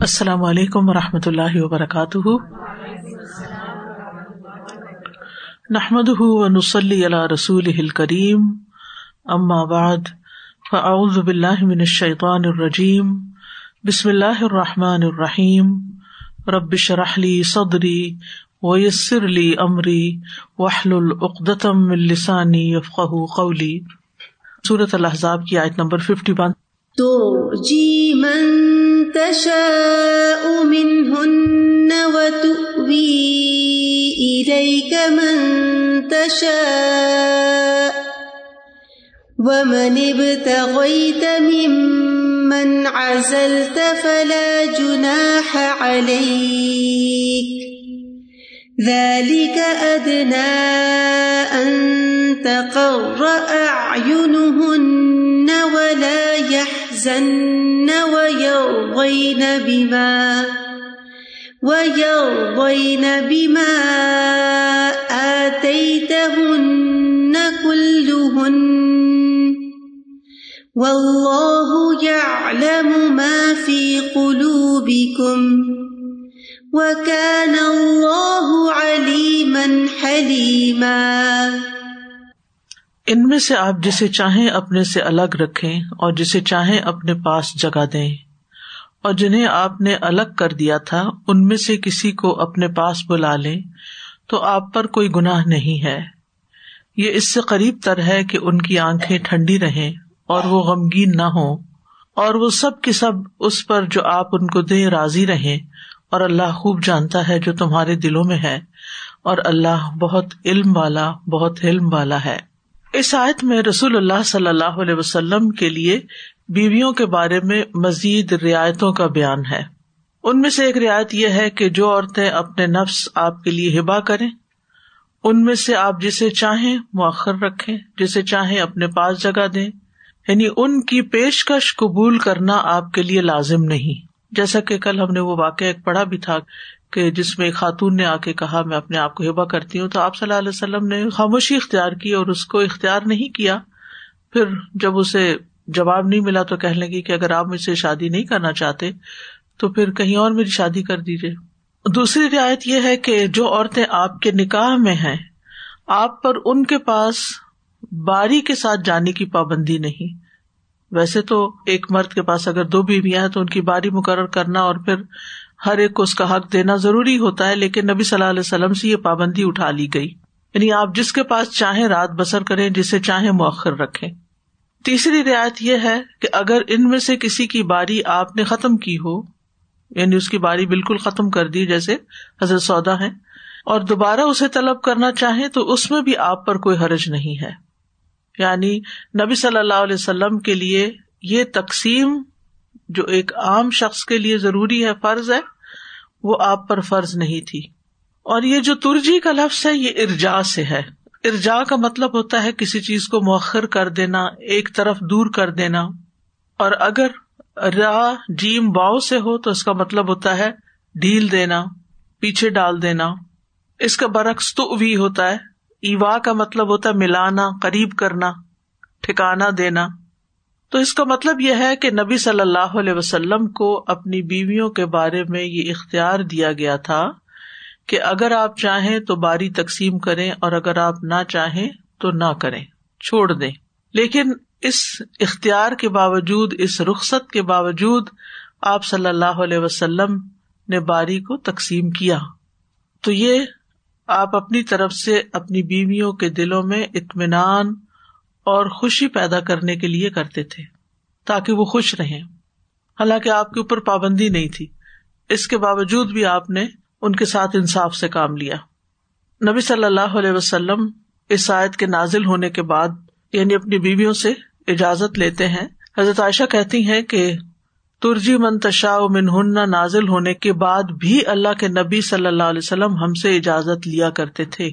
السلام علیکم و رحمۃ اللہ وبرکاتہ۔ نحمد نسلی اللہ رسول کریم ام آباد فعز باللہ من الشیطان الرجیم۔ بسم اللہ الرحمٰن الرحیم۔ ربش رحلی صدری ویسر علی عمری وحل العقدم السانی یفق قولی۔ صورت الحضاب کی آیت نمبر ففٹی ون تو جی من تشاء منهن وتؤوي إليك من تشاء ومن ابتغيت ممن عزلت فلا جناح عليك ذلك أدنى أن تقر أعينهن ولا يحزن ويرضين بما ويرضين بما آتيتهن كلهن والله يعلم ما في قلوبكم وكان الله عليما حليما ان میں سے آپ جسے چاہیں اپنے سے الگ رکھیں اور جسے چاہیں اپنے پاس جگہ دیں۔ اور جنہیں آپ نے الگ کر دیا تھا، ان میں سے کسی کو اپنے پاس بلا لیں تو آپ پر کوئی گناہ نہیں ہے۔ یہ اس سے قریب تر ہے کہ ان کی آنکھیں ٹھنڈی رہیں اور وہ غمگین نہ ہوں۔ اور وہ سب کی سب اس پر جو آپ ان کو دیں راضی رہیں۔ اور اللہ خوب جانتا ہے جو تمہارے دلوں میں ہے۔ اور اللہ بہت علم والا، بہت علم والا ہے۔ اس آیت میں رسول اللہ صلی اللہ علیہ وسلم کے لیے بیویوں کے بارے میں مزید رعایتوں کا بیان ہے۔ ان میں سے ایک رعایت یہ ہے کہ جو عورتیں اپنے نفس آپ کے لیے ہبا کریں، ان میں سے آپ جسے چاہیں مؤخر رکھیں، جسے چاہیں اپنے پاس جگہ دیں۔ یعنی ان کی پیشکش قبول کرنا آپ کے لیے لازم نہیں۔ جیسا کہ کل ہم نے وہ واقعہ ایک پڑھا بھی تھا کہ جس میں خاتون نے آ کے کہا میں اپنے آپ کو ہبا کرتی ہوں، تو آپ صلی اللہ علیہ وسلم نے خاموشی اختیار کی اور اس کو اختیار نہیں کیا۔ پھر جب اسے جواب نہیں ملا تو کہنے لگی کہ اگر آپ مجھ سے شادی نہیں کرنا چاہتے تو پھر کہیں اور میری شادی کر دیجیے دوسری رعایت یہ ہے کہ جو عورتیں آپ کے نکاح میں ہیں، آپ پر ان کے پاس باری کے ساتھ جانے کی پابندی نہیں۔ ویسے تو ایک مرد کے پاس اگر دو بیویاں ہیں تو ان کی باری مقرر کرنا اور پھر ہر ایک کو اس کا حق دینا ضروری ہوتا ہے، لیکن نبی صلی اللہ علیہ وسلم سے یہ پابندی اٹھا لی گئی۔ یعنی آپ جس کے پاس چاہیں رات بسر کریں، جسے چاہیں مؤخر رکھیں۔ تیسری رعایت یہ ہے کہ اگر ان میں سے کسی کی باری آپ نے ختم کی ہو یعنی اس کی باری بالکل ختم کر دی، جیسے حضرت سودا ہے اور دوبارہ اسے طلب کرنا چاہیں، تو اس میں بھی آپ پر کوئی حرج نہیں ہے۔ یعنی نبی صلی اللہ علیہ وسلم کے لیے یہ تقسیم جو ایک عام شخص کے لیے ضروری ہے، فرض ہے۔ وہ آپ پر فرض نہیں تھی۔ اور یہ جو ترجی کا لفظ ہے، یہ ارجا سے ہے۔ ارجا کا مطلب ہوتا ہے کسی چیز کو مؤخر کر دینا، ایک طرف دور کر دینا۔ اور اگر را، جیم باؤ سے ہو تو اس کا مطلب ہوتا ہے ڈھیل دینا، پیچھے ڈال دینا۔ اس کا برعکس تو بھی ہوتا ہے۔ ایوا کا مطلب ہوتا ہے ملانا، قریب کرنا ٹھکانا دینا۔ تو اس کا مطلب یہ ہے کہ نبی صلی اللہ علیہ وسلم کو اپنی بیویوں کے بارے میں یہ اختیار دیا گیا تھا کہ اگر آپ چاہیں تو باری تقسیم کریں اور اگر آپ نہ چاہیں تو نہ کریں، چھوڑ دیں۔ لیکن اس اختیار کے باوجود، اس رخصت کے باوجود آپ صلی اللہ علیہ وسلم نے باری کو تقسیم کیا۔ تو یہ آپ اپنی طرف سے اپنی بیویوں کے دلوں میں اطمینان اور خوشی پیدا کرنے کے لیے کرتے تھے تاکہ وہ خوش رہیں۔ حالانکہ آپ کے اوپر پابندی نہیں تھی۔ اس کے باوجود بھی آپ نے ان کے ساتھ انصاف سے کام لیا۔ نبی صلی اللہ علیہ وسلم اس آیت کے نازل ہونے کے بعد یعنی اپنی بیویوں سے اجازت لیتے ہیں۔ حضرت عائشہ کہتی ہیں کہ ترجی منتشا منہن نازل ہونے کے بعد بھی اللہ کے نبی صلی اللہ علیہ وسلم ہم سے اجازت لیا کرتے تھے۔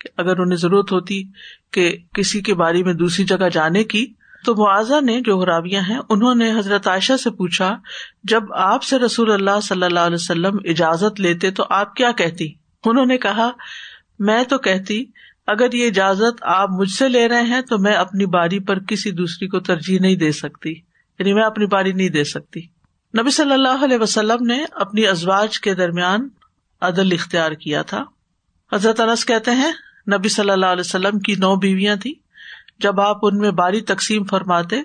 کہ اگر انہیں ضرورت ہوتی کہ کسی کے بارے میں دوسری جگہ جانے کی، تو معاذہ نے جو راویہ ہیں، انہوں نے حضرت عائشہ سے پوچھا، جب آپ سے رسول اللہ صلی اللہ علیہ وسلم اجازت لیتے تو آپ کیا کہتی؟ انہوں نے کہا، میں تو کہتی، اگر یہ اجازت آپ مجھ سے لے رہے ہیں تو میں اپنی باری پر کسی دوسری کو ترجیح نہیں دے سکتی۔ یعنی میں اپنی باری نہیں دے سکتی۔ نبی صلی اللہ علیہ وسلم نے اپنی ازواج کے درمیان عدل اختیار کیا تھا۔ حضرت انس کہتے ہیں نبی صلی اللہ علیہ وسلم کی نو بیویاں تھی جب آپ ان میں باری تقسیم فرماتے،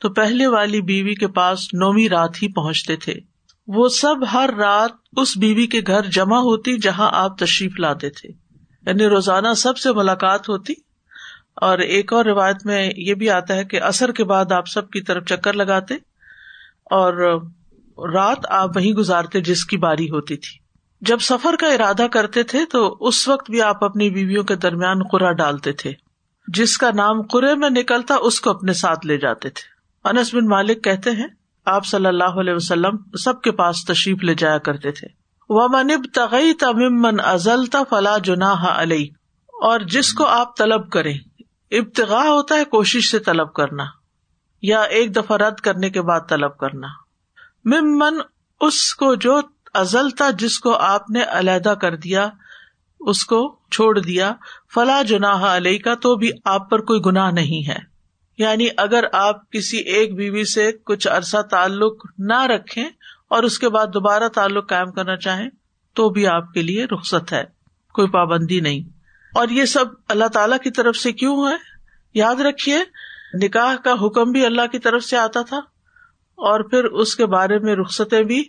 تو پہلے والی بیوی کے پاس نویں رات ہی پہنچتے تھے۔ وہ سب ہر رات اس بیوی کے گھر جمع ہوتی جہاں آپ تشریف لاتے تھے۔ یعنی روزانہ سب سے ملاقات ہوتی۔ اور ایک اور روایت میں یہ بھی آتا ہے کہ اثر کے بعد آپ سب کی طرف چکر لگاتے اور رات آپ وہیں گزارتے جس کی باری ہوتی تھی۔ جب سفر کا ارادہ کرتے تھے تو اس وقت بھی آپ اپنی بیویوں کے درمیان قرا ڈالتے تھے۔ جس کا نام قرے میں نکلتا اس کو اپنے ساتھ لے جاتے تھے۔ انس بن مالک کہتے ہیں، آپ صلی اللہ علیہ وسلم سب کے پاس تشریف لے جایا کرتے تھے۔ وہ منب تغی تمن ازلتا فلاں جناح علیہ اور جس کو آپ طلب کریں ابتغا ہوتا ہے کوشش سے طلب کرنا، یا ایک دفعہ رد کرنے کے بعد طلب کرنا۔ ممن اس کو جو ازل تھا جس کو آپ نے علیحدہ کر دیا، اس کو چھوڑ دیا۔ فلاں جناح علیہ کا تو بھی آپ پر کوئی گناہ نہیں ہے۔ یعنی اگر آپ کسی ایک بیوی سے کچھ عرصہ تعلق نہ رکھیں اور اس کے بعد دوبارہ تعلق قائم کرنا چاہیں، تو بھی آپ کے لیے رخصت ہے۔ کوئی پابندی نہیں۔ اور یہ سب اللہ تعالی کی طرف سے کیوں ہے یاد رکھیے، نکاح کا حکم بھی اللہ کی طرف سے آتا تھا اور پھر اس کے بارے میں رخصتیں بھی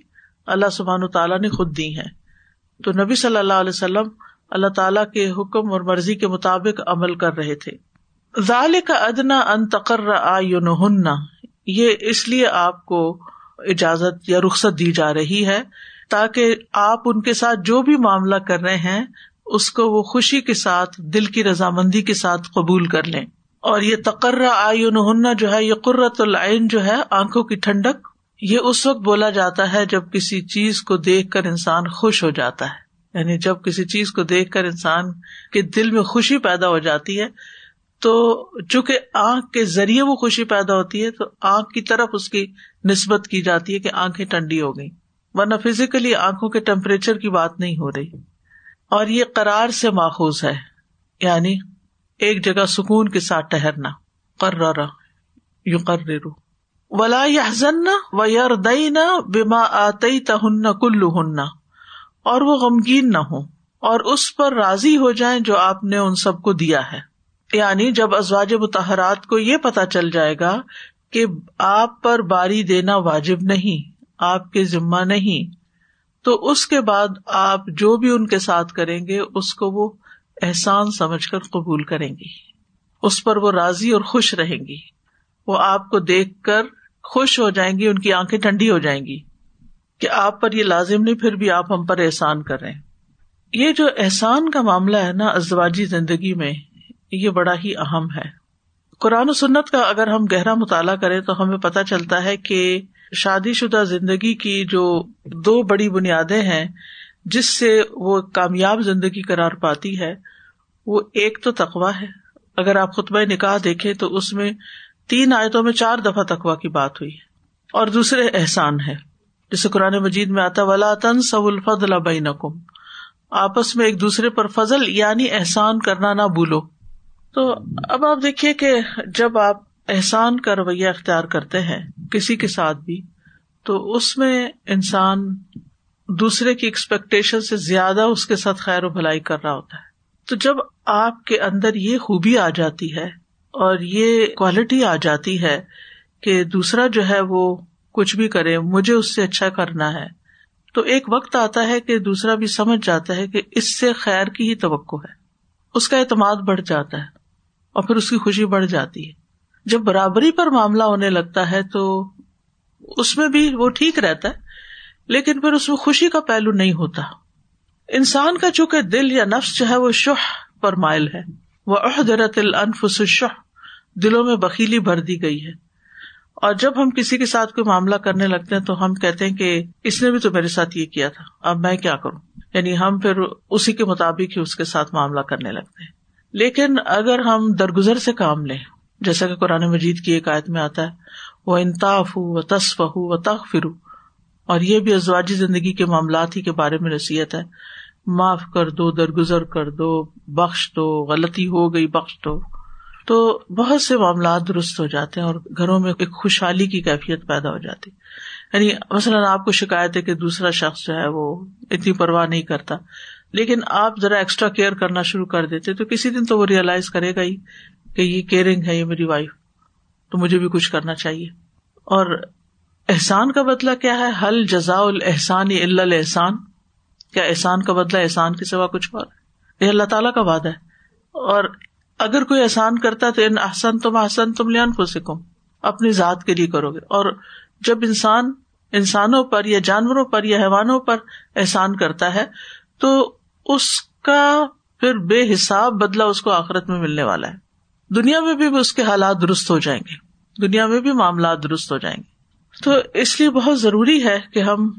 اللہ سبحان تعالیٰ نے خود دی ہیں۔ تو نبی صلی اللہ علیہ وسلم اللہ تعالیٰ کے حکم اور مرضی کے مطابق عمل کر رہے تھے۔ ظال کا ادنا ان تقرر آ یہ اس لیے آپ کو اجازت یا رخصت دی جا رہی ہے تاکہ آپ ان کے ساتھ جو بھی معاملہ کر رہے ہیں، اس کو وہ خوشی کے ساتھ، دل کی رضامندی کے ساتھ قبول کر لیں۔ اور یہ تقرر آئین جو ہے، یہ قرۃ العین جو ہے، آنکھوں کی ٹھنڈک یہ اس وقت بولا جاتا ہے جب کسی چیز کو دیکھ کر انسان خوش ہو جاتا ہے۔ یعنی جب کسی چیز کو دیکھ کر انسان کے دل میں خوشی پیدا ہو جاتی ہے، تو چونکہ آنکھ کے ذریعے وہ خوشی پیدا ہوتی ہے، تو آنکھ کی طرف اس کی نسبت کی جاتی ہے کہ آنکھیں ٹھنڈی ہو گئی ورنہ فزیکلی آنکھوں کے ٹیمپریچر کی بات نہیں ہو رہی۔ اور یہ قرار سے ماخوذ ہے۔ یعنی ایک جگہ سکون کے ساتھ ٹہرنا قرر یو قرر ولا یا و یار دئی بیما آتی تہن کلو ہننا اور وہ غمگین نہ ہو اور اس پر راضی ہو جائیں جو آپ نے ان سب کو دیا ہے۔ یعنی جب ازواج متحرات کو یہ پتا چل جائے گا کہ آپ پر باری دینا واجب نہیں، آپ کے ذمہ نہیں، تو اس کے بعد آپ جو بھی ان کے ساتھ کریں گے، اس کو وہ احسان سمجھ کر قبول کریں گی۔ اس پر وہ راضی اور خوش رہیں گی۔ وہ آپ کو دیکھ کر خوش ہو جائیں گی، ان کی آنکھیں ٹھنڈی ہو جائیں گی۔ کہ آپ پر یہ لازم نہیں، پھر بھی آپ ہم پر احسان کر رہے ہیں۔ یہ جو احسان کا معاملہ ہے نا ازواجی زندگی میں، یہ بڑا ہی اہم ہے۔ قرآن و سنت کا اگر ہم گہرا مطالعہ کریں تو ہمیں پتہ چلتا ہے کہ شادی شدہ زندگی کی جو دو بڑی بنیادیں ہیں، جس سے وہ کامیاب زندگی قرار پاتی ہے، وہ ایک تو تقوا ہے۔ اگر آپ خطبہ نکاح دیکھے تو اس میں تین آیتوں میں چار دفعہ تقوا کی بات ہوئی ہے اور دوسرے احسان ہے۔ جسے قرآن مجید میں آتا ولا تن سب الفضل بینکم آپس میں ایک دوسرے پر فضل یعنی احسان کرنا نہ بھولو۔ تو اب آپ دیکھیے کہ جب آپ احسان کا رویہ اختیار کرتے ہیں کسی کے ساتھ بھی، تو اس میں انسان دوسرے کی ایکسپیکٹیشن سے زیادہ اس کے ساتھ خیر و بھلائی کر رہا ہوتا ہے۔ تو جب آپ کے اندر یہ خوبی آ جاتی ہے اور یہ کوالٹی آ جاتی ہے کہ دوسرا جو ہے وہ کچھ بھی کرے، مجھے اس سے اچھا کرنا ہے۔ تو ایک وقت آتا ہے کہ دوسرا بھی سمجھ جاتا ہے کہ اس سے خیر کی ہی توقع ہے۔ اس کا اعتماد بڑھ جاتا ہے اور پھر اس کی خوشی بڑھ جاتی ہے۔ جب برابری پر معاملہ ہونے لگتا ہے تو اس میں بھی وہ ٹھیک رہتا ہے، لیکن پھر اس میں خوشی کا پہلو نہیں ہوتا۔ انسان کا چونکہ دل یا نفس جو ہے وہ شہ پر مائل ہے۔ وہ عہدرت الانفس الشح دلوں میں بکیلی بھر دی گئی ہے۔ اور جب ہم کسی کے ساتھ کوئی معاملہ کرنے لگتے ہیں تو ہم کہتے ہیں کہ اس نے بھی تو میرے ساتھ یہ کیا تھا۔ اب میں کیا کروں؟ یعنی ہم پھر اسی کے مطابق ہی اس کے ساتھ معاملہ کرنے لگتے ہیں۔ لیکن اگر ہم درگزر سے کام لیں، جیسا کہ قرآن مجید کی ایک آیت میں آتا ہے وہ انتاف ہو و تصف ہو و تخ فرو اور یہ بھی ازواجی زندگی کے معاملات ہی کے بارے میں نصیحت ہے۔ معاف کر دو، درگزر کر دو، بخش دو، غلطی ہو گئی، بخش دو۔ تو بہت سے معاملات درست ہو جاتے ہیں اور گھروں میں ایک خوشحالی کی کیفیت پیدا ہو جاتی یعنی مثلاً آپ کو شکایت ہے کہ دوسرا شخص جو ہے وہ اتنی پرواہ نہیں کرتا، لیکن آپ ذرا ایکسٹرا کیئر کرنا شروع کر دیتے تو کسی دن تو وہ ریئلائز کرے گا ہی کہ یہ کیئرنگ ہے، یہ میری وائف تو مجھے بھی کچھ کرنا چاہیے۔ اور احسان کا بدلا کیا ہے؟ حل جزا الحسان الحسان کیا احسان کا بدلا احسان کے سوا کچھ اور یہ اللہ تعالیٰ کا وعدہ ہے۔ اور اگر کوئی احسان کرتا تو ان احسن تم احسن تم لین کو اپنی ذات کے لیے کرو گے۔ اور جب انسان انسانوں پر یا جانوروں پر یا حیوانوں پر احسان کرتا ہے، تو اس کا پھر بے حساب بدلا اس کو آخرت میں ملنے والا ہے۔ دنیا میں بھی اس کے حالات درست ہو جائیں گے۔ دنیا میں بھی معاملات درست ہو جائیں گے۔ تو اس لیے بہت ضروری ہے کہ ہم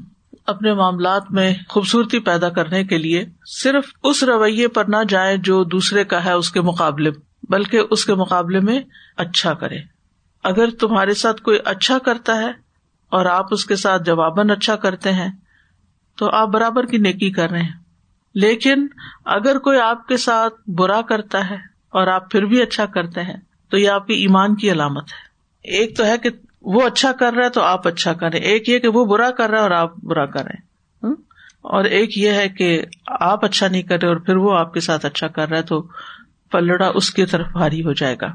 اپنے معاملات میں خوبصورتی پیدا کرنے کے لیے صرف اس رویے پر نہ جائیں جو دوسرے کا ہے اس کے مقابلے، بلکہ اس کے مقابلے میں اچھا کرے۔ اگر تمہارے ساتھ کوئی اچھا کرتا ہے اور آپ اس کے ساتھ جواباً اچھا کرتے ہیں، تو آپ برابر کی نیکی کر رہے ہیں۔ لیکن اگر کوئی آپ کے ساتھ برا کرتا ہے اور آپ پھر بھی اچھا کرتے ہیں، تو یہ آپ کی ایمان کی علامت ہے۔ ایک تو ہے کہ وہ اچھا کر رہا ہے تو آپ اچھا کریں ایک یہ کہ وہ برا کر رہا ہے اور آپ برا کر رہے ہیں۔ اور ایک یہ ہے کہ آپ اچھا نہیں کر رہے اور پھر وہ آپ کے ساتھ اچھا کر رہا ہے تو پلڑا اس کی طرف بھاری ہو جائے گا۔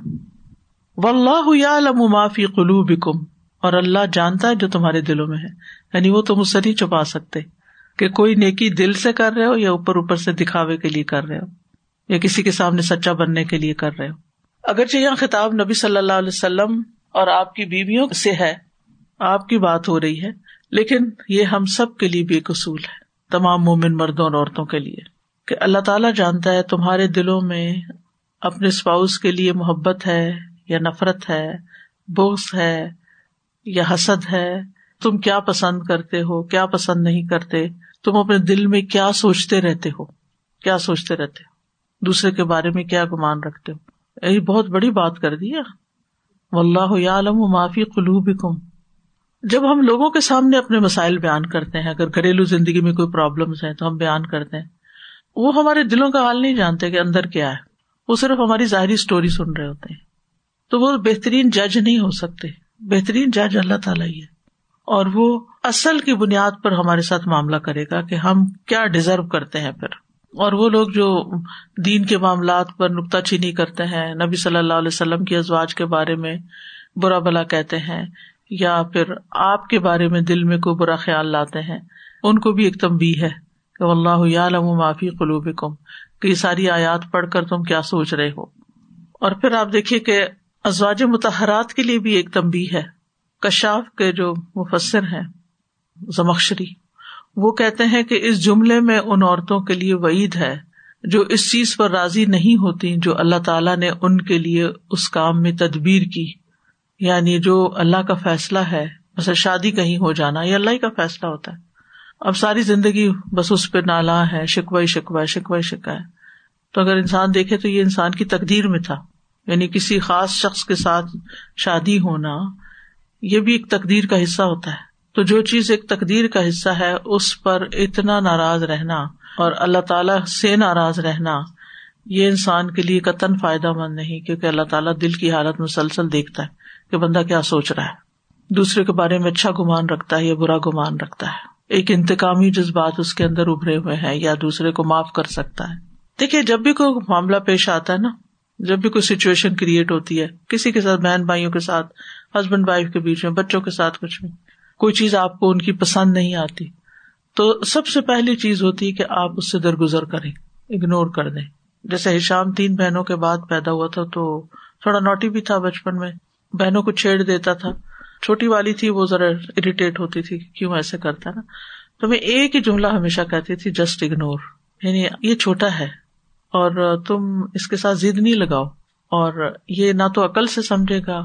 و اللہ علم معافی قلو بکم اور اللہ جانتا ہے جو تمہارے دلوں میں ہے۔ یعنی وہ تم اس سے نہیں چھپا سکتے کہ کوئی نیکی دل سے کر رہے ہو یا اوپر اوپر سے دکھاوے کے لیے کر رہے ہو یا کسی کے سامنے سچا بننے کے لیے کر رہے ہو۔ اگرچہ یہاں خطاب نبی صلی اللہ علیہ وسلم اور آپ کی بیویوں سے ہے۔ آپ کی بات ہو رہی ہے، لیکن یہ ہم سب کے لیے بھی اصول ہے، تمام مومن مردوں اور عورتوں کے لیے۔ کہ اللہ تعالیٰ جانتا ہے تمہارے دلوں میں اپنے اسپاؤس کے لیے محبت ہے یا نفرت ہے بوس ہے یا حسد ہے۔ تم کیا پسند کرتے ہو، کیا پسند نہیں کرتے؟ تم اپنے دل میں کیا سوچتے رہتے ہو؟ کیا سوچتے رہتے ہو؟ دوسرے کے بارے میں کیا گمان رکھتے ہو؟ یہی بہت بڑی بات کر دی اللہ عالم و معافی قلوب کم جب ہم لوگوں کے سامنے اپنے مسائل بیان کرتے ہیں، اگر گھریلو زندگی میں کوئی پرابلم ہے تو ہم بیان کرتے ہیں۔ وہ ہمارے دلوں کا حال نہیں جانتے کہ اندر کیا ہے۔ وہ صرف ہماری ظاہری اسٹوری سن رہے ہوتے ہیں۔ تو وہ بہترین جج نہیں ہو سکتے۔ بہترین جج اللہ تعالیٰ ہی ہے۔ اور وہ اصل کی بنیاد پر ہمارے ساتھ معاملہ کرے گا کہ ہم کیا ڈیزرو کرتے ہیں پھر۔ اور وہ لوگ جو دین کے معاملات پر نکتا چینی کرتے ہیں، نبی صلی اللہ علیہ وسلم کی ازواج کے بارے میں برا بلا کہتے ہیں، یا پھر آپ کے بارے میں دل میں کوئی برا خیال لاتے ہیں۔ ان کو بھی ایک تمبی ہے کہ اللہ عالم معافی قلوب کم کہ یہ ساری آیات پڑھ کر تم کیا سوچ رہے ہو۔ اور پھر آپ دیکھیے کہ ازواج متحرات کے لیے بھی ایک تمبی ہے، کشاف کے جو مفسر ہیں، زمخشری۔ وہ کہتے ہیں کہ اس جملے میں ان عورتوں کے لیے وعید ہے جو اس چیز پر راضی نہیں ہوتی جو اللہ تعالیٰ نے ان کے لیے اس کام میں تدبیر کی۔ یعنی جو اللہ کا فیصلہ ہے بس شادی کہیں ہو جانا، یہ اللہ ہی کا فیصلہ ہوتا ہے۔ اب ساری زندگی بس اس پہ نالا ہے شکوئی شکوا شکوئی شکا ہے۔ تو اگر انسان دیکھے تو یہ انسان کی تقدیر میں تھا۔ یعنی کسی خاص شخص کے ساتھ شادی ہونا، یہ بھی ایک تقدیر کا حصہ ہوتا ہے۔ تو جو چیز ایک تقدیر کا حصہ ہے، اس پر اتنا ناراض رہنا اور اللہ تعالی سے ناراض رہنا، یہ انسان کے لیے قطن فائدہ مند نہیں، کیونکہ اللہ تعالیٰ دل کی حالت مسلسل دیکھتا ہے کہ بندہ کیا سوچ رہا ہے۔ دوسرے کے بارے میں اچھا گمان رکھتا ہے یا برا گمان رکھتا ہے۔ ایک انتقامی جذبات اس کے اندر ابھرے ہوئے ہیں یا دوسرے کو معاف کر سکتا ہے۔ دیکھیے، جب بھی کوئی معاملہ پیش آتا ہے نا، جب بھی کوئی سچویشن کریٹ ہوتی ہے، کسی کے ساتھ بہن بھائیوں کے ساتھ ہسبینڈ وائف کے بیچ میں، بچوں کے ساتھ کچھ بھی۔ کوئی چیز آپ کو ان کی پسند نہیں آتی، تو سب سے پہلی چیز ہوتی ہے کہ آپ اس سے درگزر کریں اگنور کر دیں۔ جیسے ہشام تین بہنوں کے بعد پیدا ہوا تھا تو تھوڑا نوٹی بھی تھا بچپن میں، بہنوں کو چھیڑ دیتا تھا۔ چھوٹی والی تھی، وہ ذرا اریٹیٹ ہوتی تھی کیوں ایسے کرتا نا؟ تو میں ایک ہی جملہ ہمیشہ کہتی تھی جسٹ اگنور یعنی یہ چھوٹا ہے اور تم اس کے ساتھ زد نہیں لگاؤ اور یہ نہ تو عقل سے سمجھے گا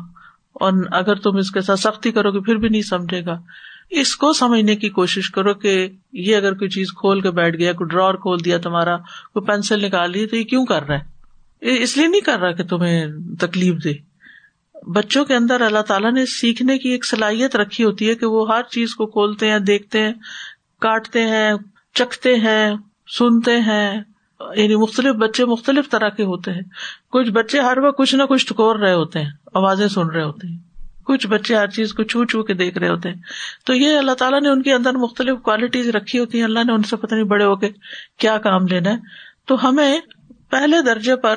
اور اگر تم اس کے ساتھ سختی کرو گے، پھر بھی نہیں سمجھے گا۔ اس کو سمجھنے کی کوشش کرو کہ یہ اگر کوئی چیز کھول کے بیٹھ گیا، کوئی ڈرا کھول دیا تمہارا، کوئی پینسل نکال لی، تو یہ کیوں کر رہا ہے؟ اس لیے نہیں کر رہا کہ تمہیں تکلیف دے۔ بچوں کے اندر اللہ تعالیٰ نے سیکھنے کی ایک صلاحیت رکھی ہوتی ہے کہ وہ ہر چیز کو کھولتے ہیں، دیکھتے ہیں، کاٹتے ہیں، چکھتے ہیں، سنتے ہیں۔ یعنی مختلف بچے مختلف طرح کے ہوتے ہیں۔ کچھ بچے ہر وقت کچھ نہ کچھ ٹکور رہے ہوتے ہیں، آوازیں سن رہے ہوتے ہیں۔ کچھ بچے ہر چیز کو چھو چھو کے دیکھ رہے ہوتے ہیں۔ تو یہ اللہ تعالیٰ نے ان کے اندر مختلف کوالٹیز رکھی ہوتی ہیں۔ اللہ نے ان سے پتہ نہیں بڑے ہو کے کیا کام لینا ہے۔ تو ہمیں پہلے درجے پر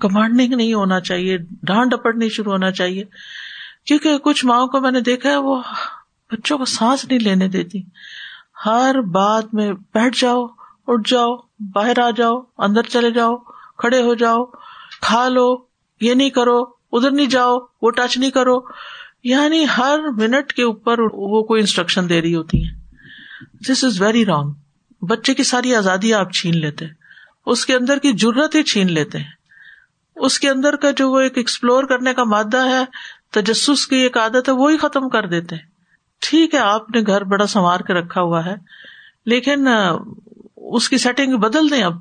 کمانڈنگ نہیں ہونا چاہیے ڈانٹ ڈپٹ نہیں شروع ہونا چاہیے۔ کیونکہ کچھ ماؤں کو میں نے دیکھا ہے، وہ بچوں کو سانس نہیں لینے دیتی۔ ہر بات میں بیٹھ جاؤ، اٹھ جاؤ باہر آ جاؤ، اندر چلے جاؤ، کھڑے ہو جاؤ، کھا لو، یہ نہیں کرو، ادھر نہیں جاؤ، وہ ٹچ نہیں کرو۔ یعنی ہر منٹ کے اوپر وہ کوئی انسٹرکشن دے رہی ہوتی ہے دس از ویری رانگ بچے کی ساری آزادی آپ چھین لیتے اس کے اندر کی ضرورت ہی چھین لیتے ہیں۔ اس کے اندر کا جو وہ ایک ایکسپلور کرنے کا مادہ ہے، تجسس کی ایک عادت ہے، وہی ختم کر دیتے ٹھیک ہے، آپ نے گھر بڑا سنوار کے رکھا ہوا ہے، لیکن اس کی سیٹنگ بدل دیں اب۔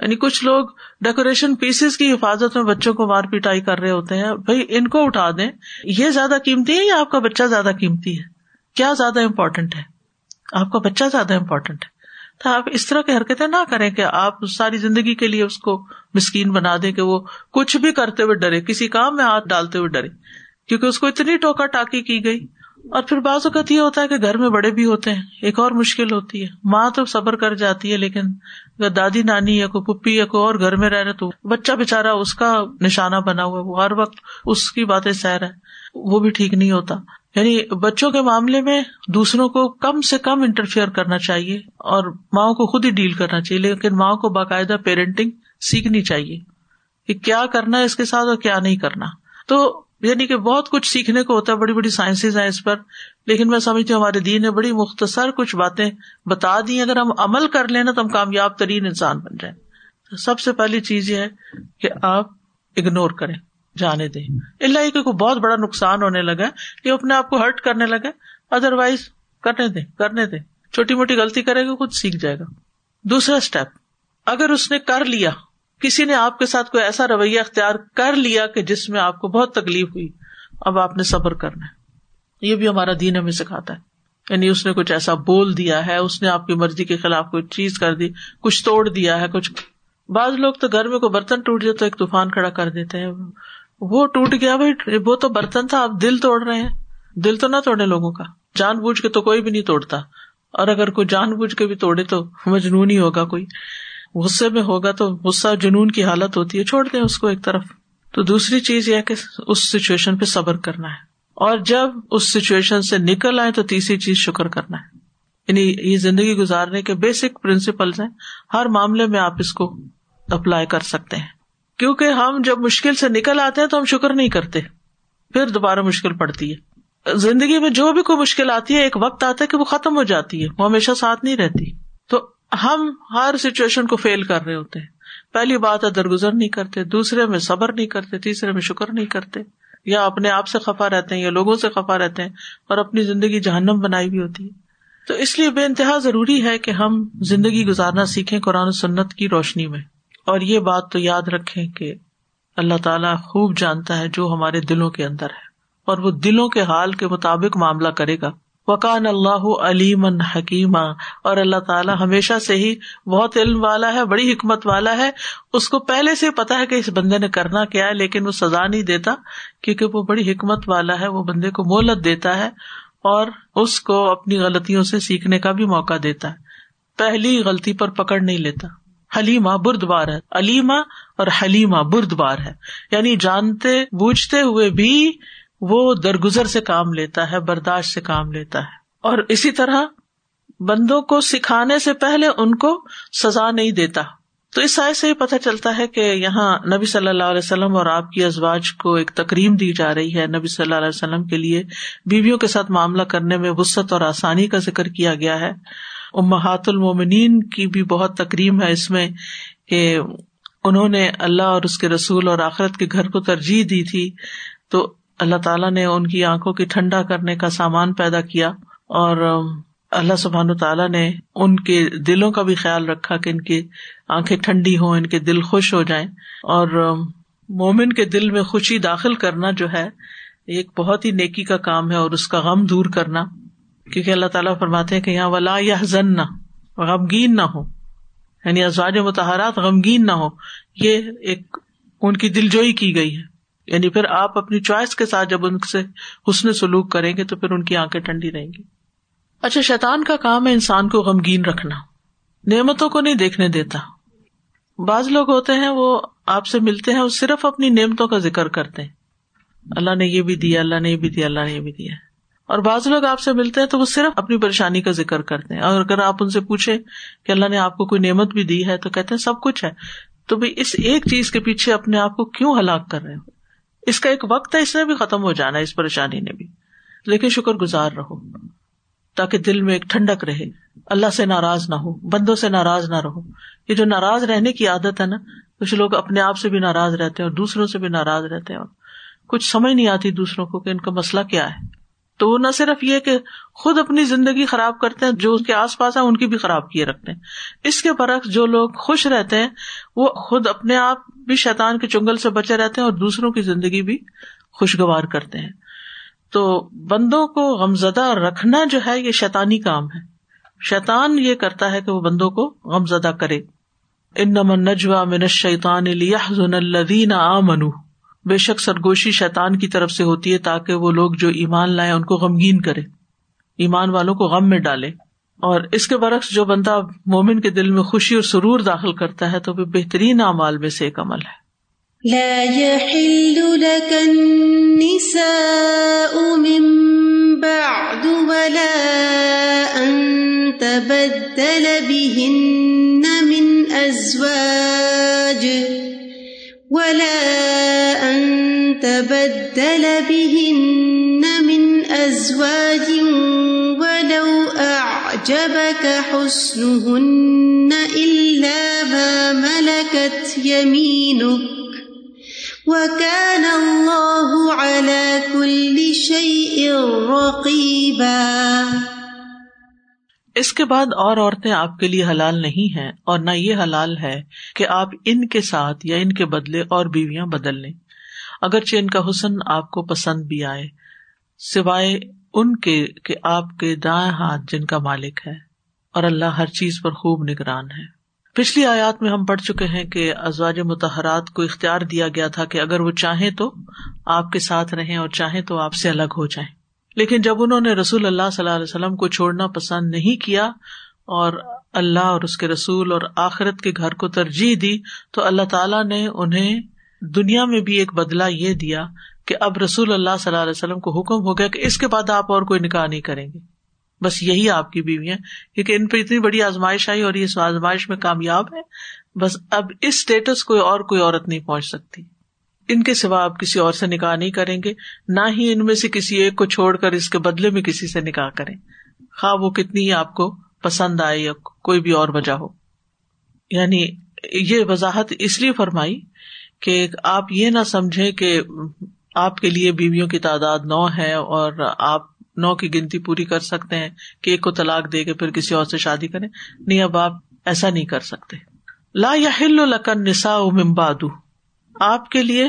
یعنی کچھ لوگ ڈیکوریشن پیسز کی حفاظت میں بچوں کو مار پیٹائی کر رہے ہوتے ہیں۔ بھائی، ان کو اٹھا دیں۔ یہ زیادہ قیمتی ہے یا آپ کا بچہ زیادہ قیمتی ہے؟ کیا زیادہ امپورٹینٹ ہے؟ آپ کا بچہ زیادہ امپورٹینٹ ہے۔ تو آپ اس طرح کی حرکتیں نہ کریں کہ آپ ساری زندگی کے لیے اس کو مسکین بنا دیں کہ وہ کچھ بھی کرتے ہوئے ڈرے، کسی کام میں ہاتھ ڈالتے ہوئے ڈرے، کیونکہ اس کو اتنی ٹوکا ٹاکی کی گئی۔ اور پھر بعض اوقات یہ ہوتا ہے کہ گھر میں بڑے بھی ہوتے ہیں، ایک اور مشکل ہوتی ہے۔ ماں تو صبر کر جاتی ہے، لیکن اگر دادی نانی یا کوئی پپی یا کوئی اور گھر میں رہ رہے تو بچہ بےچارا اس کا نشانہ بنا ہوا وہ ہر وقت اس کی باتیں سہ رہا ہے۔ وہ بھی ٹھیک نہیں ہوتا۔ یعنی بچوں کے معاملے میں دوسروں کو کم سے کم انٹرفیئر کرنا چاہیے اور ماؤں کو خود ہی ڈیل کرنا چاہیے، لیکن ماؤں کو باقاعدہ پیرنٹنگ سیکھنی چاہیے کہ کیا کرنا ہے اس کے ساتھ اور کیا نہیں کرنا۔ تو یعنی کہ بہت کچھ سیکھنے کو ہوتا ہے، بڑی بڑی سائنسز ہیں اس پر، لیکن میں سمجھتی ہوں ہمارے دین نے بڑی مختصر کچھ باتیں بتا دی اگر ہم عمل کر لیں نا تو ہم کامیاب ترین انسان بن جائیں۔ سب سے پہلی چیز یہ ہے کہ آپ اگنور کریں، جانے دیں۔ اللہ کہ کوئی بہت بڑا نقصان ہونے لگا کہ اپنے آپ کو ہرٹ کرنے لگے ادر وائز کرنے دیں کرنے دیں۔ چھوٹی موٹی غلطی کرے گا، خود سیکھ جائے گا۔ دوسرا اسٹیپ اگر اس نے کر لیا کسی نے آپ کے ساتھ کوئی ایسا رویہ اختیار کر لیا کہ جس میں آپ کو بہت تکلیف ہوئی، اب آپ نے صبر کرنا ہے۔ یہ بھی ہمارا دین ہمیں سکھاتا ہے۔ یعنی اس نے کچھ ایسا بول دیا ہے، اس نے آپ کی مرضی کے خلاف کوئی چیز کر دی، کچھ توڑ دیا ہے، کچھ۔ بعض لوگ تو گھر میں کوئی برتن ٹوٹ جائے تو ایک طوفان کھڑا کر دیتے ہیں۔ وہ ٹوٹ گیا بھائی، وہ تو برتن تھا، آپ دل توڑ رہے ہیں۔ دل تو نہ توڑے لوگوں کا۔ جان بوجھ کے تو کوئی بھی نہیں توڑتا۔ اور اگر کوئی جان بوجھ کے بھی توڑے تو مجنون ہی ہوگا کوئی۔ غصے میں ہوگا تو غصہ جنون کی حالت ہوتی ہے، چھوڑ دیں اس کو ایک طرف۔ تو دوسری چیز یہ کہ اس سچویشن پہ صبر کرنا ہے۔ اور جب اس سچویشن سے نکل آئے تو تیسری چیز شکر کرنا ہے۔ یعنی یہ زندگی گزارنے کے بیسک پرنسپل ہیں۔ ہر معاملے میں آپ اس کو اپلائی کر سکتے ہیں۔ کیونکہ ہم جب مشکل سے نکل آتے ہیں تو ہم شکر نہیں کرتے۔ پھر دوبارہ مشکل پڑتی ہے۔ زندگی میں جو بھی کوئی مشکل آتی ہے، ایک وقت آتا ہے کہ وہ ختم ہو جاتی ہے۔ وہ ہمیشہ ساتھ نہیں رہتی۔ تو ہم ہر سچویشن کو فیل کر رہے ہوتے ہیں۔ پہلی بات ہے درگزر نہیں کرتے، دوسرے میں صبر نہیں کرتے، تیسرے میں شکر نہیں کرتے۔ یا اپنے آپ سے خفا رہتے ہیں یا لوگوں سے خفا رہتے ہیں اور اپنی زندگی جہنم بنائی بھی ہوتی ہے۔ تو اس لیے بے انتہا ضروری ہے کہ ہم زندگی گزارنا سیکھیں قرآن و سنت کی روشنی میں۔ اور یہ بات تو یاد رکھے کہ اللہ تعالیٰ خوب جانتا ہے جو ہمارے دلوں کے اندر ہے اور وہ دلوں کے حال کے مطابق معاملہ کرے گا۔ وکان اللہ علیم حکیم اور اللہ تعالیٰ ہمیشہ سے ہی بہت علم والا ہے، بڑی حکمت والا ہے۔ اس کو پہلے سے پتا ہے کہ اس بندے نے کرنا کیا ہے، لیکن وہ سزا نہیں دیتا، کیونکہ وہ بڑی حکمت والا ہے، وہ بندے کو مہلت دیتا ہے اور اس کو اپنی غلطیوں سے سیکھنے کا بھی موقع دیتا ہے۔ پہلی غلطی پر پکڑ نہیں لیتا۔ حلیما بردبار ہے۔ علیما اور حلیما بردبار ہے۔ یعنی جانتے، بوجھتے ہوئے بھی وہ درگزر سے کام لیتا ہے، برداشت سے کام لیتا ہے۔ اور اسی طرح بندوں کو سکھانے سے پہلے ان کو سزا نہیں دیتا۔ تو اس سائز سے یہ پتہ چلتا ہے کہ یہاں نبی صلی اللہ علیہ وسلم اور آپ کی ازواج کو ایک تکریم دی جا رہی ہے۔ نبی صلی اللہ علیہ وسلم کے لیے بیویوں کے ساتھ معاملہ کرنے میں وسط اور آسانی کا ذکر کیا گیا ہے۔ امہات المومنین کی بھی بہت تکریم ہے اس میں کہ انہوں نے اللہ اور اس کے رسول اور آخرت کے گھر کو ترجیح دی تھی۔ تو اللہ تعالیٰ نے ان کی آنکھوں کی ٹھنڈا کرنے کا سامان پیدا کیا اور اللہ سبحان تعالیٰ نے ان کے دلوں کا بھی خیال رکھا کہ ان کی آنکھیں ٹھنڈی ہوں، ان کے دل خوش ہو جائیں۔ اور مومن کے دل میں خوشی داخل کرنا جو ہے ایک بہت ہی نیکی کا کام ہے اور اس کا غم دور کرنا۔ کیونکہ اللہ تعالیٰ فرماتے ہیں کہ یہاں ولا یا زن نہ غمگین نہ ہو۔ یعنی ازواج متحرات غمگین نہ ہو۔ یہ ایک ان کی دل جوئی کی گئی ہے۔ یعنی پھر آپ اپنی چوائس کے ساتھ جب ان سے حسن سلوک کریں گے تو پھر ان کی آنکھیں ٹھنڈی رہیں گی۔ اچھا شیطان کا کام ہے انسان کو غمگین رکھنا۔ نعمتوں کو نہیں دیکھنے دیتا۔ بعض لوگ ہوتے ہیں، وہ آپ سے ملتے ہیں وہ صرف اپنی نعمتوں کا ذکر کرتے ہیں۔ اللہ نے یہ بھی دیا، اللہ نے یہ بھی دیا، اللہ نے یہ بھی دیا۔ اور بعض لوگ آپ سے ملتے ہیں تو وہ صرف اپنی پریشانی کا ذکر کرتے ہیں۔ اور اگر آپ ان سے پوچھے کہ اللہ نے آپ کو کوئی نعمت بھی دی ہے تو کہتے ہیں، سب کچھ ہے۔ تو بھائی، اس ایک چیز کے پیچھے اپنے آپ کو کیوں ہلاک کر رہے ہو؟ اس کا ایک وقت ہے اس نے بھی ختم ہو جانا ہے، اس پریشانی نے بھی۔ لیکن شکر گزار رہو، تاکہ دل میں ایک ٹھنڈک رہے۔ اللہ سے ناراض نہ ہو، بندوں سے ناراض نہ رہو۔ یہ جو ناراض رہنے کی عادت ہے نا، کچھ لوگ اپنے آپ سے بھی ناراض رہتے ہیں اور دوسروں سے بھی ناراض رہتے ہیں۔ اور کچھ سمجھ نہیں آتی دوسروں کو کہ ان کا مسئلہ کیا ہے۔ تو وہ نہ صرف یہ کہ خود اپنی زندگی خراب کرتے ہیں، جو اس کے آس پاس ہیں، ان کی بھی خراب کیے رکھتے ہیں۔ اس کے برعکس جو لوگ خوش رہتے ہیں، وہ خود اپنے آپ بھی شیطان کے چنگل سے بچے رہتے ہیں اور دوسروں کی زندگی بھی خوشگوار کرتے ہیں۔ تو بندوں کو غمزدہ رکھنا جو ہے، یہ شیطانی کام ہے۔ شیطان یہ کرتا ہے کہ وہ بندوں کو غمزدہ کرے۔ ان نجوا من شیطان الدین آ بے شک سرگوشی شیطان کی طرف سے ہوتی ہے تاکہ وہ لوگ جو ایمان لائے ان کو غمگین کرے، ایمان والوں کو غم میں ڈالے۔ اور اس کے برعکس جو بندہ مومن کے دل میں خوشی اور سرور داخل کرتا ہے تو وہ بہترین اعمال میں سے ایک عمل ہے۔ لا يحل لك النساء من بعد ولا أن تبدل بهن من أزواج۔ ولا أن تبدل بهن من أزواج ولو أعجبك حسنهن إلا ما ملكت يمينك اس کے بعد اور عورتیں آپ کے لیے حلال نہیں ہے اور نہ یہ حلال ہے کہ آپ ان کے ساتھ یا ان کے بدلے اور بیویاں بدل لیں۔ اگرچہ ان کا حسن آپ کو پسند بھی آئے، سوائے ان کے کہ آپ کے دائیں ہاتھ جن کا مالک ہے اور اللہ ہر چیز پر خوب نگران ہے۔ پچھلی آیات میں ہم پڑھ چکے ہیں کہ ازواج متحرات کو اختیار دیا گیا تھا کہ اگر وہ چاہیں تو آپ کے ساتھ رہیں اور چاہیں تو آپ سے الگ ہو جائیں۔ لیکن جب انہوں نے رسول اللہ صلی اللہ علیہ وسلم کو چھوڑنا پسند نہیں کیا اور اللہ اور اس کے رسول اور آخرت کے گھر کو ترجیح دی، تو اللہ تعالیٰ نے انہیں دنیا میں بھی ایک بدلا یہ دیا کہ اب رسول اللہ صلی اللہ علیہ وسلم کو حکم ہو گیا کہ اس کے بعد آپ اور کوئی نکاح نہیں کریں گے۔ بس یہی آپ کی بیوی ہے کیونکہ ان پہ اتنی بڑی آزمائش آئی اور یہ آزمائش میں کامیاب ہے بس اب اس اسٹیٹس کو اور کوئی عورت نہیں پہنچ سکتی۔ ان کے سوا آپ کسی اور سے نکاح نہیں کریں گے، نہ ہی ان میں سے کسی ایک کو چھوڑ کر اس کے بدلے میں کسی سے نکاح کریں۔ خواہ وہ کتنی آپ کو پسند آئے یا کوئی بھی اور وجہ ہو۔ یعنی یہ وضاحت اس لیے فرمائی کہ آپ یہ نہ سمجھے کہ آپ کے لیے بیویوں کی تعداد نو ہے اور آپ نو کی گنتی پوری کر سکتے ہیں کہ ایک کو طلاق دے کے پھر کسی اور سے شادی کریں۔ نہیں، اب آپ ایسا نہیں کر سکتے۔ لا یا ہل لکن نسا ممباد آپ کے لیے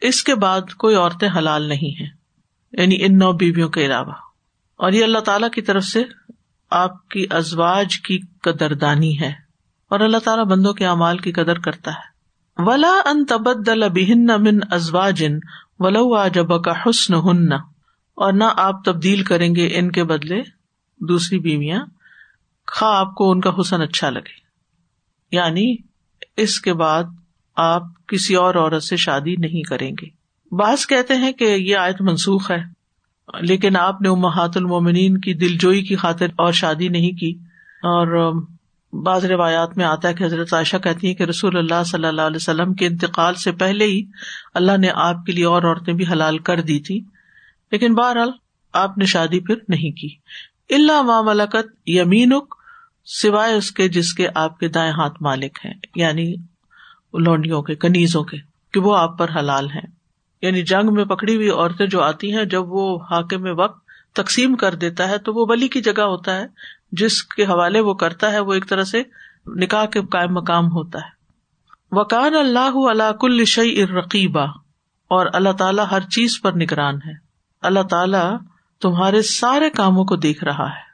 اس کے بعد کوئی عورتیں حلال نہیں ہے یعنی ان نو بیویوں کے علاوہ۔ اور یہ اللہ تعالی کی طرف سے آپ کی ازواج کی قدردانی ہے۔ اور اللہ تعالیٰ بندوں کے اعمال کی قدر کرتا ہے۔ ولا ان تبدل بہن من ازواجن ولو جب کا حسن ہن اور نہ آپ تبدیل کریں گے ان کے بدلے دوسری بیویاں۔ خا آپ کو ان کا حسن اچھا لگے۔ یعنی اس کے بعد آپ کسی اور عورت سے شادی نہیں کریں گے۔ بعض کہتے ہیں کہ یہ آیت منسوخ ہے، لیکن آپ نے محات المومنین کی دل جوئی کی خاطر اور شادی نہیں کی۔ اور بعض روایات میں آتا ہے کہ حضرت عائشہ کہتی ہیں کہ رسول اللہ صلی اللہ علیہ وسلم کے انتقال سے پہلے ہی اللہ نے آپ کے لیے اور عورتیں بھی حلال کر دی تھی، لیکن بہرحال آپ نے شادی پھر نہیں کی۔ اللہ ماملکت یمینک، سوائے اس کے جس کے آپ کے دائیں ہاتھ مالک ہیں یعنی لونڈیوں کے، کنیزوں کے، کہ وہ آپ پر حلال ہیں۔ یعنی جنگ میں پکڑی ہوئی عورتیں جو آتی ہیں، جب وہ حاکم میں وقت تقسیم کر دیتا ہے، تو وہ بلی کی جگہ ہوتا ہے، جس کے حوالے وہ کرتا ہے، وہ ایک طرح سے نکاح کے قائم مقام ہوتا ہے۔ وکان اللہ اللہ کل شعی ارقیبہ اور اللہ تعالیٰ ہر چیز پر نگران ہے۔ اللہ تعالی تمہارے سارے کاموں کو دیکھ رہا ہے۔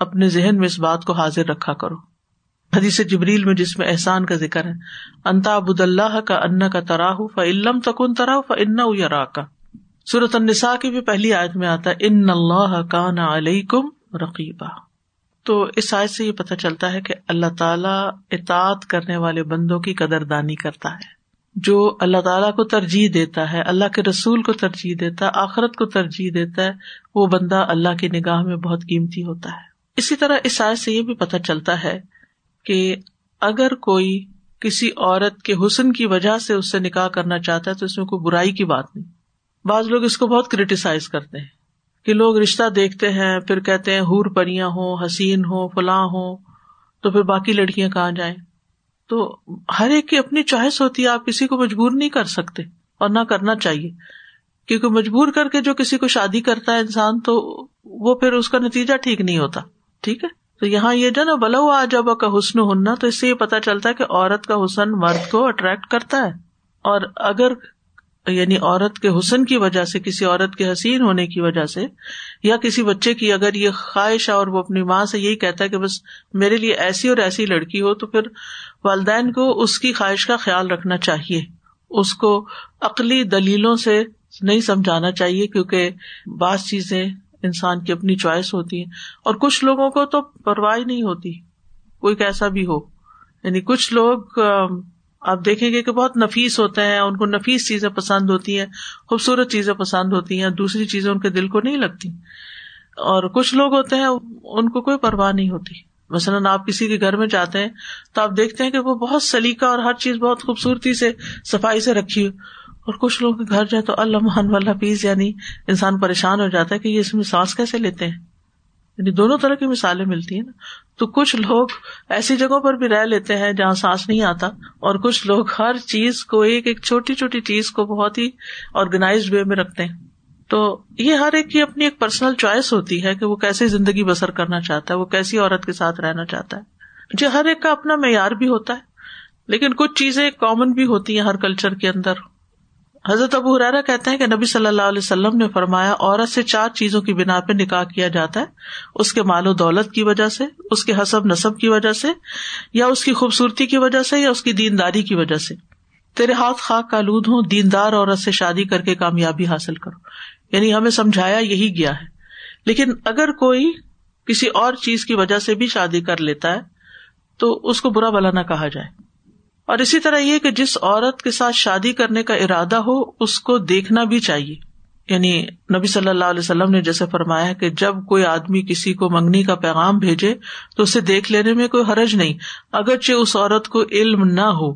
اپنے ذہن میں اس بات کو حاضر رکھا کرو۔ حدیث جبریل میں جس میں احسان کا ذکر ہے، انتا ابود اللہ کا ان کا تراہ فعلم تکن تراہ فن یا کا صورت النساء کی بھی پہلی آیت میں آتا ہے ان اللہ کا نا علیکم رقیبہ تو اس آیت سے یہ پتہ چلتا ہے کہ اللہ تعالیٰ اطاعت کرنے والے بندوں کی قدر دانی کرتا ہے۔ جو اللہ تعالیٰ کو ترجیح دیتا ہے، اللہ کے رسول کو ترجیح دیتا ہے، آخرت کو ترجیح دیتا ہے، وہ بندہ اللہ کی نگاہ میں بہت قیمتی ہوتا ہے۔ اسی طرح اس آیت سے یہ بھی پتہ چلتا ہے کہ اگر کوئی کسی عورت کے حسن کی وجہ سے اس سے نکاح کرنا چاہتا ہے تو اس میں کوئی برائی کی بات نہیں۔ بعض لوگ اس کو بہت کریٹیسائز کرتے ہیں کہ لوگ رشتہ دیکھتے ہیں، پھر کہتے ہیں ہور پریاں ہوں، حسین ہو فلاں ہو تو پھر باقی لڑکیاں کہاں جائیں؟ تو ہر ایک کی اپنی چوائس ہوتی ہے، آپ کسی کو مجبور نہیں کر سکتے اور نہ کرنا چاہیے۔ کیونکہ مجبور کر کے جو کسی کو شادی کرتا ہے انسان تو وہ پھر اس کا نتیجہ ٹھیک نہیں ہوتا، ٹھیک ہے؟ تو یہاں یہ جو نا بلا ہوا جب کا حسن ہننا تو اس سے یہ پتا چلتا ہے کہ عورت کا حسن مرد کو اٹریکٹ کرتا ہے۔ اور اگر یعنی عورت کے حسن کی وجہ سے، کسی عورت کے حسین ہونے کی وجہ سے، یا کسی بچے کی اگر یہ خواہش ہے اور وہ اپنی ماں سے یہی کہتا ہے کہ بس میرے لیے ایسی اور ایسی لڑکی ہو، تو پھر والدین کو اس کی خواہش کا خیال رکھنا چاہیے۔ اس کو عقلی دلیلوں سے نہیں سمجھانا چاہیے، کیونکہ بعض چیزیں انسان کی اپنی چوائس ہوتی ہے۔ اور کچھ لوگوں کو تو پرواہ نہیں ہوتی۔ کوئی کیسا بھی ہو۔ یعنی کچھ لوگ آپ دیکھیں گے کہ بہت نفیس ہوتے ہیں، ان کو نفیس چیزیں پسند ہوتی ہیں، خوبصورت چیزیں پسند ہوتی ہیں، دوسری چیزیں ان کے دل کو نہیں لگتی۔ اور کچھ لوگ ہوتے ہیں، ان کو کوئی پرواہ نہیں ہوتی۔ مثلاً آپ کسی کے گھر میں جاتے ہیں تو آپ دیکھتے ہیں کہ وہ بہت سلیقہ اور ہر چیز بہت خوبصورتی سے، صفائی سے رکھی اور کچھ لوگ گھر جائے تو اللہ والا پیس یعنی انسان پریشان ہو جاتا ہے کہ یہ اس میں سانس کیسے لیتے ہیں؟ یعنی دونوں طرح کی مثالیں ملتی ہیں نا۔ تو کچھ لوگ ایسی جگہوں پر بھی رہ لیتے ہیں جہاں سانس نہیں آتا، اور کچھ لوگ ہر چیز کو، ایک ایک چھوٹی چھوٹی چیز کو بہت ہی آرگنائز وے میں رکھتے ہیں۔ تو یہ ہر ایک کی اپنی ایک پرسنل چوائس ہوتی ہے کہ وہ کیسی زندگی بسر کرنا چاہتا ہے، وہ کیسی عورت کے ساتھ رہنا چاہتا ہے۔ جو ہر ایک کا اپنا معیار بھی ہوتا ہے، لیکن کچھ چیزیں کامن بھی ہوتی ہیں ہر کلچر کے اندر۔ حضرت ابو حرارا کہتے ہیں کہ نبی صلی اللہ علیہ وسلم نے فرمایا، عورت سے چار چیزوں کی بنا پہ نکاح کیا جاتا ہے۔ اس کے مال و دولت کی وجہ سے، اس کے حسب نصب کی وجہ سے، یا اس کی خوبصورتی کی وجہ سے، یا اس کی دینداری کی وجہ سے۔ تیرے ہاتھ خاک کالود ہوں، دیندار عورت سے شادی کر کے کامیابی حاصل کرو۔ یعنی ہمیں سمجھایا یہی گیا ہے۔ لیکن اگر کوئی کسی اور چیز کی وجہ سے بھی شادی کر لیتا ہے، تو اس کو برا بلا نہ کہا جائے۔ اور اسی طرح یہ کہ جس عورت کے ساتھ شادی کرنے کا ارادہ ہو، اس کو دیکھنا بھی چاہیے۔ یعنی نبی صلی اللہ علیہ وسلم نے جیسے فرمایا کہ جب کوئی آدمی کسی کو منگنی کا پیغام بھیجے، تو اسے دیکھ لینے میں کوئی حرج نہیں۔ اگرچہ اس عورت کو علم نہ ہو،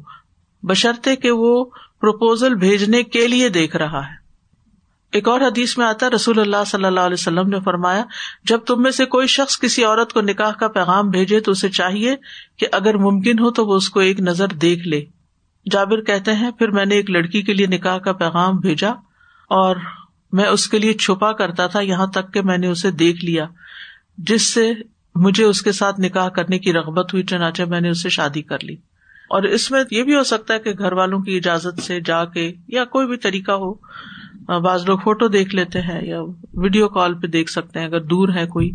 بشرطے کہ وہ پرپوزل بھیجنے کے لیے دیکھ رہا ہے۔ ایک اور حدیث میں آتا رسول اللہ صلی اللہ علیہ وسلم نے فرمایا، جب تم میں سے کوئی شخص کسی عورت کو نکاح کا پیغام بھیجے تو اسے چاہیے کہ اگر ممکن ہو تو وہ اس کو ایک نظر دیکھ لے۔ جابر کہتے ہیں، پھر میں نے ایک لڑکی کے لیے نکاح کا پیغام بھیجا اور میں اس کے لیے چھپا کرتا تھا، یہاں تک کہ میں نے اسے دیکھ لیا، جس سے مجھے اس کے ساتھ نکاح کرنے کی رغبت ہوئی، چنانچہ میں نے اسے شادی کر لی۔ اور اس میں یہ بھی ہو سکتا ہے کہ گھر والوں کی اجازت سے جا کے یا کوئی بھی طریقہ ہو ہاں، بعض لوگ فوٹو دیکھ لیتے ہیں یا ویڈیو کال پہ دیکھ سکتے ہیں، اگر دور ہے کوئی۔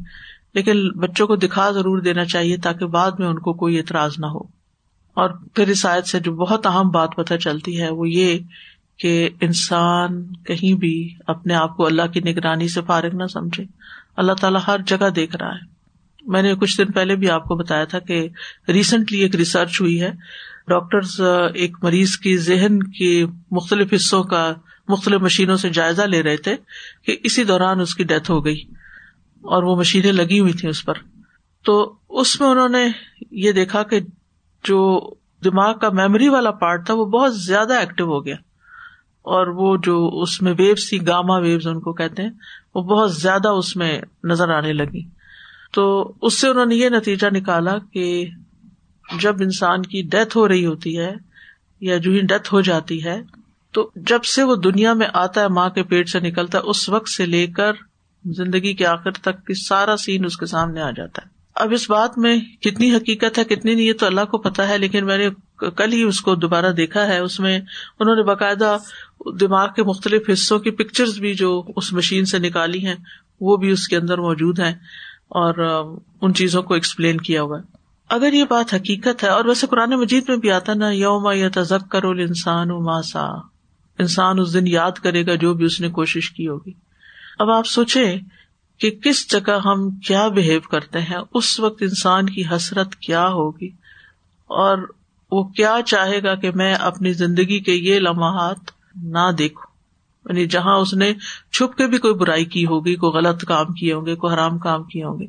لیکن بچوں کو دکھا ضرور دینا چاہیے تاکہ بعد میں ان کو کوئی اعتراض نہ ہو۔ اور پھر اس آیت سے جو بہت اہم بات پتہ چلتی ہے، وہ یہ کہ انسان کہیں بھی اپنے آپ کو اللہ کی نگرانی سے فارغ نہ سمجھے۔ اللہ تعالیٰ ہر جگہ دیکھ رہا ہے۔ میں نے کچھ دن پہلے بھی آپ کو بتایا تھا کہ ریسنٹلی ایک ریسرچ ہوئی ہے۔ ڈاکٹرز ایک مریض کی ذہن کی مختلف حصوں کا مختلف مشینوں سے جائزہ لے رہے تھے کہ اسی دوران اس کی ڈیتھ ہو گئی اور وہ مشینیں لگی ہوئی تھی اس پر۔ تو اس میں انہوں نے یہ دیکھا کہ جو دماغ کا میموری والا پارٹ تھا وہ بہت زیادہ ایکٹیو ہو گیا اور وہ جو اس میں ویوز تھی گاما ویوز ان کو کہتے ہیں، وہ بہت زیادہ اس میں نظر آنے لگی۔ تو اس سے انہوں نے یہ نتیجہ نکالا کہ جب انسان کی ڈیتھ ہو رہی ہوتی ہے یا جو ہی ڈیتھ ہو جاتی ہے تو جب سے وہ دنیا میں آتا ہے، ماں کے پیٹ سے نکلتا ہے، اس وقت سے لے کر زندگی کے آخر تک کی سارا سین اس کے سامنے آ جاتا ہے۔ اب اس بات میں کتنی حقیقت ہے، کتنی نہیں، یہ تو اللہ کو پتا ہے، لیکن میں نے کل ہی اس کو دوبارہ دیکھا ہے۔ اس میں انہوں نے باقاعدہ دماغ کے مختلف حصوں کی پکچرز بھی جو اس مشین سے نکالی ہیں، وہ بھی اس کے اندر موجود ہیں۔ اور ان چیزوں کو ایکسپلین کیا ہوا ہے۔ اگر یہ بات حقیقت ہے، اور ویسے قرآن مجید میں بھی آتا نا، یوم یا تزک کرو انسان ماسا انسان اس دن یاد کرے گا جو بھی اس نے کوشش کی ہوگی۔ اب آپ سوچے کہ کس جگہ ہم کیا بہیو کرتے ہیں، اس وقت انسان کی حسرت کیا ہوگی؟ اور وہ کیا چاہے گا کہ میں اپنی زندگی کے یہ لمحات نہ دیکھوں؟ یعنی جہاں اس نے چھپ کے بھی کوئی برائی کی ہوگی، کوئی غلط کام کیے ہوں گے، کوئی حرام کام کیے ہوں گے۔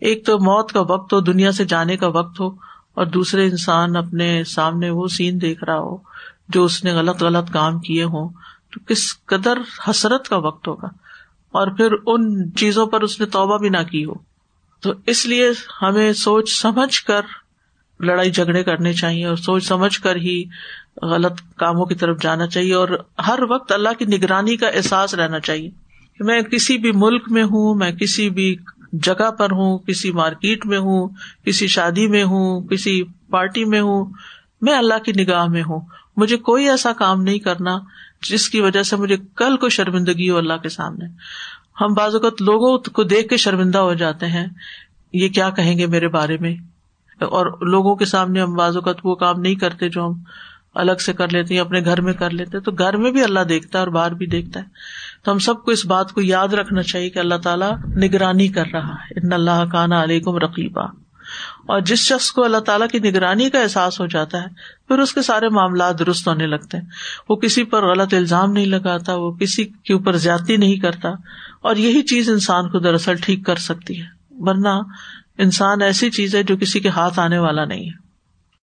ایک تو موت کا وقت ہو، دنیا سے جانے کا وقت ہو، اور دوسرے انسان اپنے سامنے وہ سین دیکھ رہا ہو۔ جو اس نے غلط غلط کام کیے ہوں، تو کس قدر حسرت کا وقت ہوگا۔ اور پھر ان چیزوں پر اس نے توبہ بھی نہ کی ہو۔ تو اس لیے ہمیں سوچ سمجھ کر لڑائی جھگڑے کرنے چاہیے اور سوچ سمجھ کر ہی غلط کاموں کی طرف جانا چاہیے اور ہر وقت اللہ کی نگرانی کا احساس رہنا چاہیے میں کسی بھی ملک میں ہوں، میں کسی بھی جگہ پر ہوں، کسی مارکیٹ میں ہوں، کسی شادی میں ہوں، کسی پارٹی میں ہوں، میں اللہ کی نگاہ میں ہوں۔ مجھے کوئی ایسا کام نہیں کرنا جس کی وجہ سے مجھے کل کو شرمندگی ہو اللہ کے سامنے۔ ہم بعض اوقات لوگوں کو دیکھ کے شرمندہ ہو جاتے ہیں، یہ کیا کہیں گے میرے بارے میں؟ اور لوگوں کے سامنے ہم بعض اوقات وہ کام نہیں کرتے جو ہم الگ سے کر لیتے ہیں اپنے گھر میں کر لیتے تو گھر میں بھی اللہ دیکھتا ہے اور باہر بھی دیکھتا ہے۔ تو ہم سب کو اس بات کو یاد رکھنا چاہیے کہ اللہ تعالیٰ نگرانی کر رہا ہے۔ ان اللہ کانا علیکم رقیبہ اور جس شخص کو اللہ تعالیٰ کی نگرانی کا احساس ہو جاتا ہے، پھر اس کے سارے معاملات درست ہونے لگتے ہیں۔ وہ کسی پر غلط الزام نہیں لگاتا، وہ کسی کے اوپر زیادتی نہیں کرتا۔ اور یہی چیز انسان کو دراصل ٹھیک کر سکتی ہے۔ ورنہ انسان ایسی چیز ہے جو کسی کے ہاتھ آنے والا نہیں ہے۔